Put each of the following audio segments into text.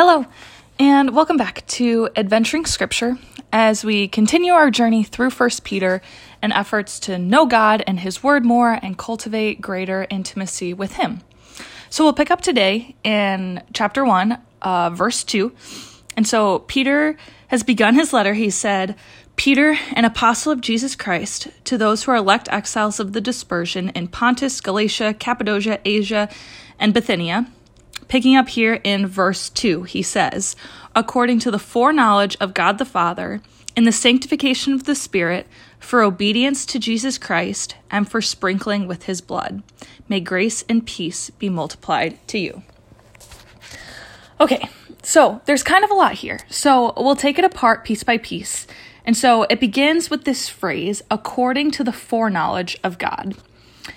Hello, and welcome back to Adventuring Scripture as we continue our journey through 1 Peter and efforts to know God and His Word more and cultivate greater intimacy with Him. So we'll pick up today in chapter 1, uh, verse 2. And so Peter has begun his letter. He said, Peter, an apostle of Jesus Christ, to those who are elect exiles of the dispersion in Pontus, Galatia, Cappadocia, Asia, and Bithynia Picking up here in verse 2, he says, According to the foreknowledge of God the Father, in the sanctification of the Spirit, for obedience to Jesus Christ, and for sprinkling with his blood, may grace and peace be multiplied to you. Okay, so there's kind of a lot here. So we'll take it apart piece by piece. And so it begins with this phrase, according to the foreknowledge of God.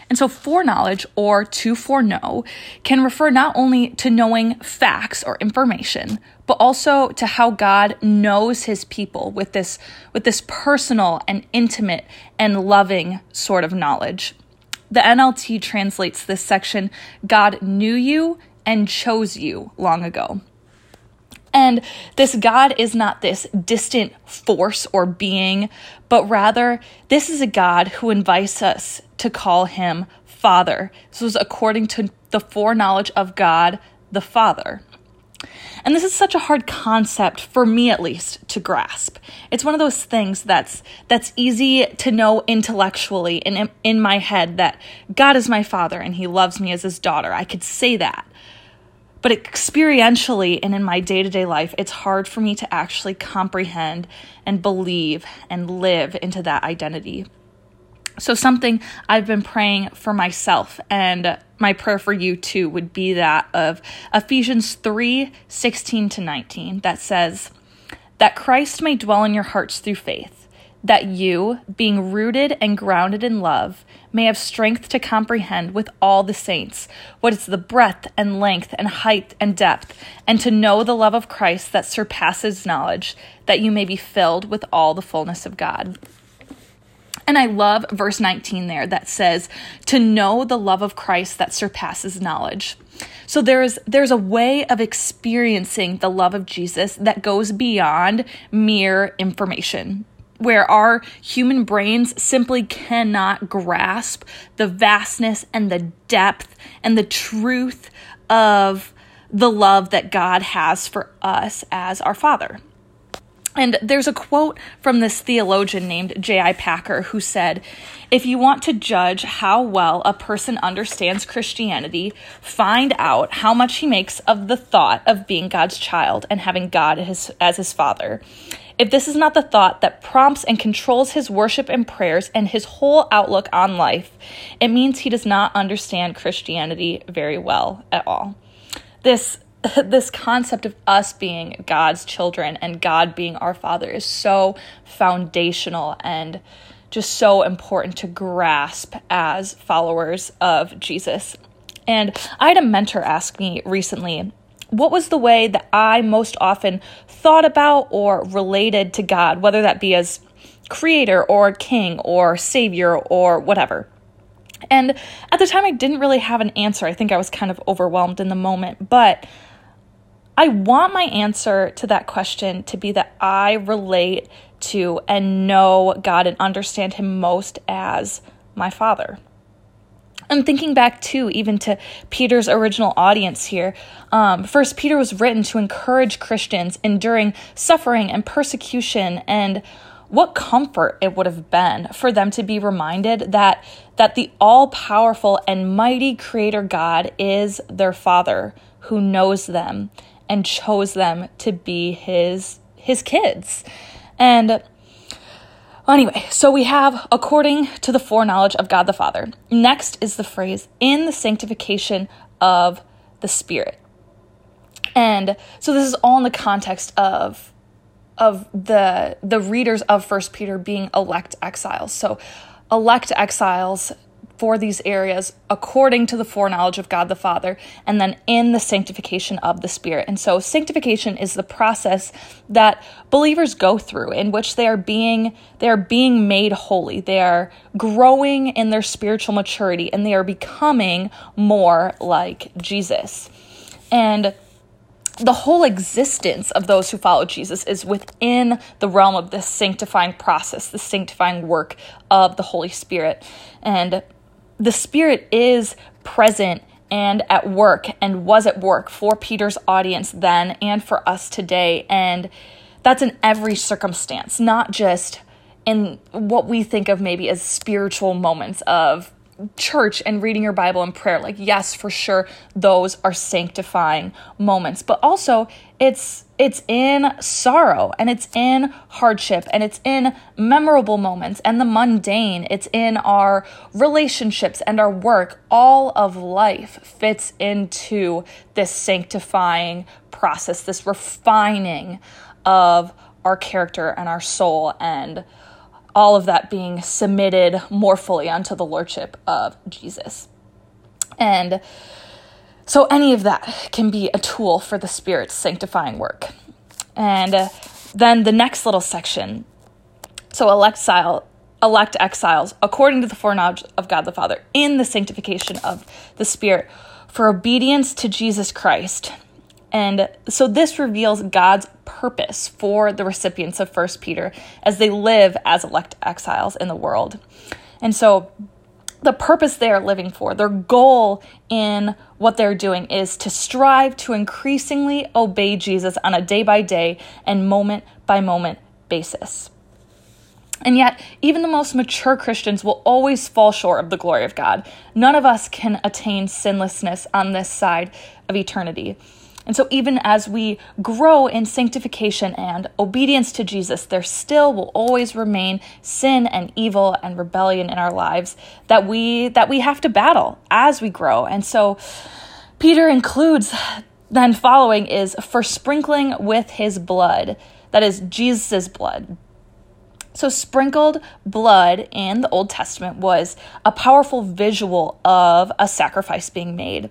And so, foreknowledge or to foreknow can refer not only to knowing facts or information, but also to how God knows his people with this, with this personal and intimate and loving sort of knowledge. The NLT translates this section God knew you and chose you long ago. And this God is not this distant force or being, but rather, this is a God who invites us to call him Father. This was according to the foreknowledge of God the Father. And this is such a hard concept for me at least to grasp. It's one of those things that's that's easy to know intellectually in, in my head that God is my father and he loves me as his daughter. I could say that. But experientially and in my day to day life, it's hard for me to actually comprehend and believe and live into that identity. So, something I've been praying for myself, and my prayer for you too, would be that of Ephesians 3 16 to 19, that says, That Christ may dwell in your hearts through faith that you, being rooted and grounded in love, may have strength to comprehend with all the saints what is the breadth and length and height and depth, and to know the love of Christ that surpasses knowledge, that you may be filled with all the fullness of God. And I love verse 19 there that says, to know the love of Christ that surpasses knowledge. So there's there's a way of experiencing the love of Jesus that goes beyond mere information where our human brains simply cannot grasp the vastness and the depth and the truth of the love that God has for us as our Father. And there's a quote from this theologian named J.I. Packer who said, If you want to judge how well a person understands Christianity, find out how much he makes of the thought of being God's child and having God as, his father. If this is not the thought that prompts and controls his worship and prayers and his whole outlook on life, it means he does not understand Christianity very well at all. This this concept of us being God's children and God being our father is so foundational and just so important to grasp as followers of Jesus. And I had a mentor ask me recently, what was the way that I most often thought about or related to God, whether that be as creator or king or savior or whatever. And at the time, I didn't really have an answer. I think I was kind of overwhelmed in the moment. But I want my answer to that question to be that I relate to and know God and understand Him most as my Father. I'm thinking back too, even to Peter's original audience here. Um, First Peter was written to encourage Christians enduring suffering and persecution, and what comfort it would have been for them to be reminded that that the all-powerful and mighty Creator God is their Father, who knows them and chose them to be His His kids, and Anyway, so we have according to the foreknowledge of God the Father. Next is the phrase in the sanctification of the Spirit. And so this is all in the context of of the the readers of First Peter being elect exiles. So elect exiles for these areas according to the foreknowledge of God the Father, and then in the sanctification of the Spirit. And so, sanctification is the process that believers go through in which they are being they are being made holy. They are growing in their spiritual maturity, and they are becoming more like Jesus. And the whole existence of those who follow Jesus is within the realm of this sanctifying process, the sanctifying work of the Holy Spirit. And the Spirit is present and at work and was at work for Peter's audience then and for us today. And that's in every circumstance, not just in what we think of maybe as spiritual moments of church and reading your Bible and prayer. Like, yes, for sure, those are sanctifying moments, but also it's it's in sorrow and it's in hardship and it's in memorable moments and the mundane. It's in our relationships and our work. All of life fits into this sanctifying process, this refining of our character and our soul and all of that being submitted more fully unto the lordship of Jesus. And so any of that can be a tool for the Spirit's sanctifying work. And uh, then the next little section so elect, exile, elect exiles according to the foreknowledge of God the Father in the sanctification of the Spirit for obedience to Jesus Christ and so this reveals God's purpose for the recipients of First Peter as they live as elect exiles in the world. And so the purpose they are living for, their goal in what they're doing is to strive to increasingly obey Jesus on a day by day and moment by moment basis. And yet, even the most mature Christians will always fall short of the glory of God. None of us can attain sinlessness on this side of eternity. And so, even as we grow in sanctification and obedience to Jesus, there still will always remain sin and evil and rebellion in our lives that we that we have to battle as we grow. And so, Peter includes then following is for sprinkling with his blood, that is Jesus' blood. So, sprinkled blood in the Old Testament was a powerful visual of a sacrifice being made.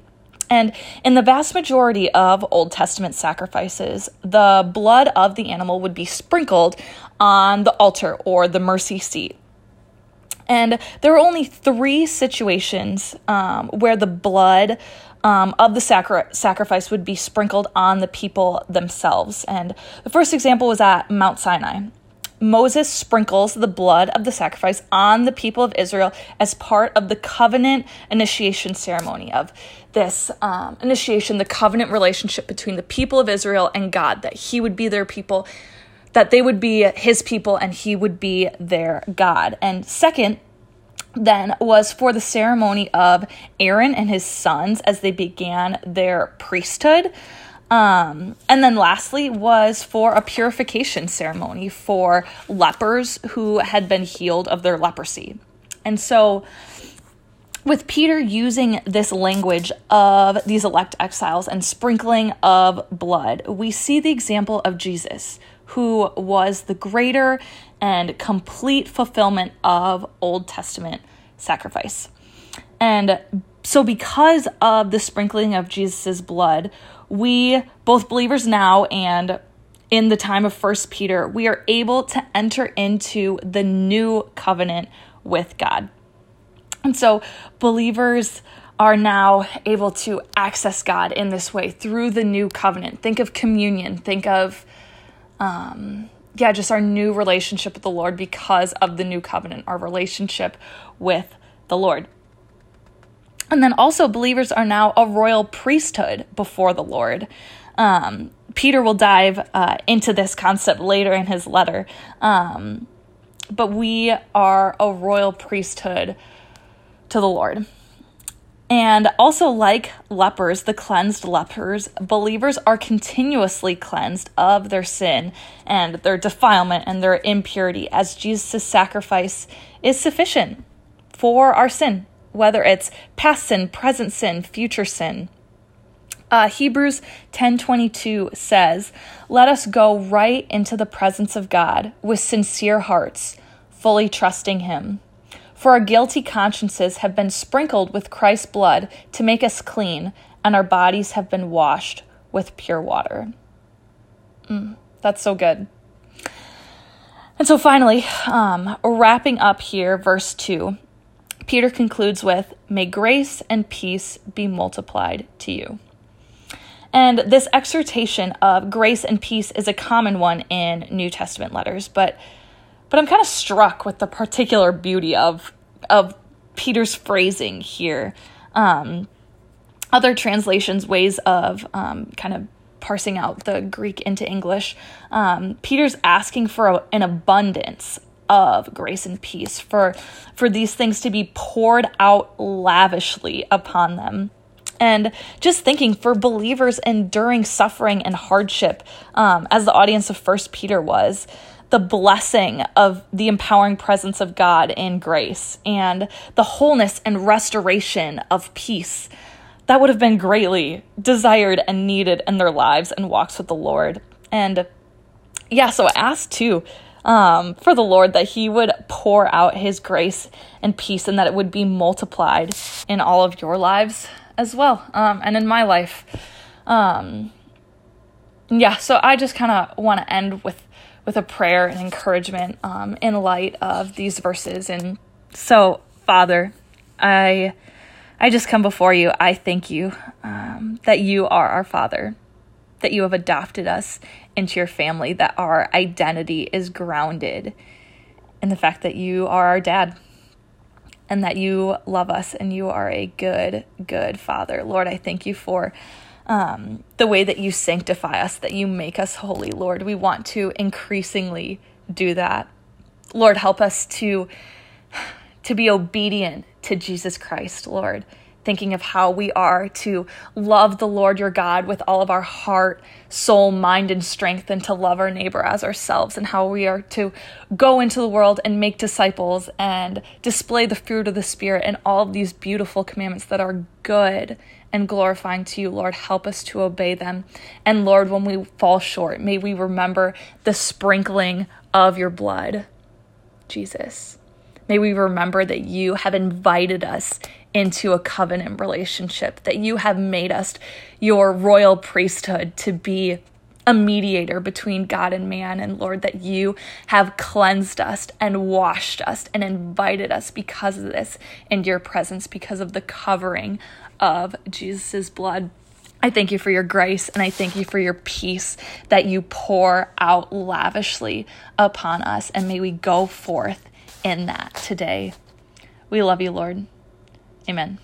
And in the vast majority of Old Testament sacrifices, the blood of the animal would be sprinkled on the altar or the mercy seat. And there are only three situations um, where the blood um, of the sacri- sacrifice would be sprinkled on the people themselves. And the first example was at Mount Sinai. Moses sprinkles the blood of the sacrifice on the people of Israel as part of the covenant initiation ceremony of this um, initiation, the covenant relationship between the people of Israel and God, that he would be their people, that they would be his people, and he would be their God. And second, then was for the ceremony of Aaron and his sons as they began their priesthood. Um, and then lastly was for a purification ceremony for lepers who had been healed of their leprosy. And so, with Peter using this language of these elect exiles and sprinkling of blood, we see the example of Jesus, who was the greater and complete fulfillment of Old Testament sacrifice. And so, because of the sprinkling of Jesus' blood, we, both believers now and in the time of First Peter, we are able to enter into the new covenant with God. And so, believers are now able to access God in this way through the new covenant. Think of communion, think of, um, yeah, just our new relationship with the Lord because of the new covenant, our relationship with the Lord. And then also, believers are now a royal priesthood before the Lord. Um, Peter will dive uh, into this concept later in his letter. Um, but we are a royal priesthood to the Lord. And also, like lepers, the cleansed lepers, believers are continuously cleansed of their sin and their defilement and their impurity, as Jesus' sacrifice is sufficient for our sin whether it's past sin, present sin, future sin. Uh, Hebrews 10:22 says, "Let us go right into the presence of God with sincere hearts, fully trusting him. For our guilty consciences have been sprinkled with Christ's blood to make us clean, and our bodies have been washed with pure water." Mm, that's so good. And so finally, um, wrapping up here, verse 2 Peter concludes with, May grace and peace be multiplied to you. And this exhortation of grace and peace is a common one in New Testament letters, but but I'm kind of struck with the particular beauty of of Peter's phrasing here. Um, other translations, ways of um, kind of parsing out the Greek into English, um, Peter's asking for a, an abundance of grace and peace, for, for these things to be poured out lavishly upon them. And just thinking for believers enduring suffering and hardship, um, as the audience of First Peter was, the blessing of the empowering presence of God in grace and the wholeness and restoration of peace that would have been greatly desired and needed in their lives and walks with the Lord. And yeah, so I asked too um, for the Lord that He would pour out His grace and peace and that it would be multiplied in all of your lives as well um, and in my life. Um, yeah, so I just kind of want to end with with a prayer and encouragement um, in light of these verses. And so, Father, I I just come before you. I thank you um, that you are our Father, that you have adopted us into your family, that our identity is grounded in the fact that you are our dad and that you love us and you are a good, good Father. Lord, I thank you for. Um, the way that you sanctify us, that you make us holy, Lord. We want to increasingly do that. Lord, help us to to be obedient to Jesus Christ, Lord. Thinking of how we are to love the Lord your God with all of our heart, soul, mind, and strength, and to love our neighbor as ourselves, and how we are to go into the world and make disciples and display the fruit of the Spirit and all of these beautiful commandments that are good and glorifying to you. Lord, help us to obey them. And Lord, when we fall short, may we remember the sprinkling of your blood, Jesus. May we remember that you have invited us into a covenant relationship, that you have made us your royal priesthood to be a mediator between God and man. And Lord, that you have cleansed us and washed us and invited us because of this into your presence, because of the covering of Jesus' blood. I thank you for your grace and I thank you for your peace that you pour out lavishly upon us. And may we go forth in that today. We love you, Lord. Amen.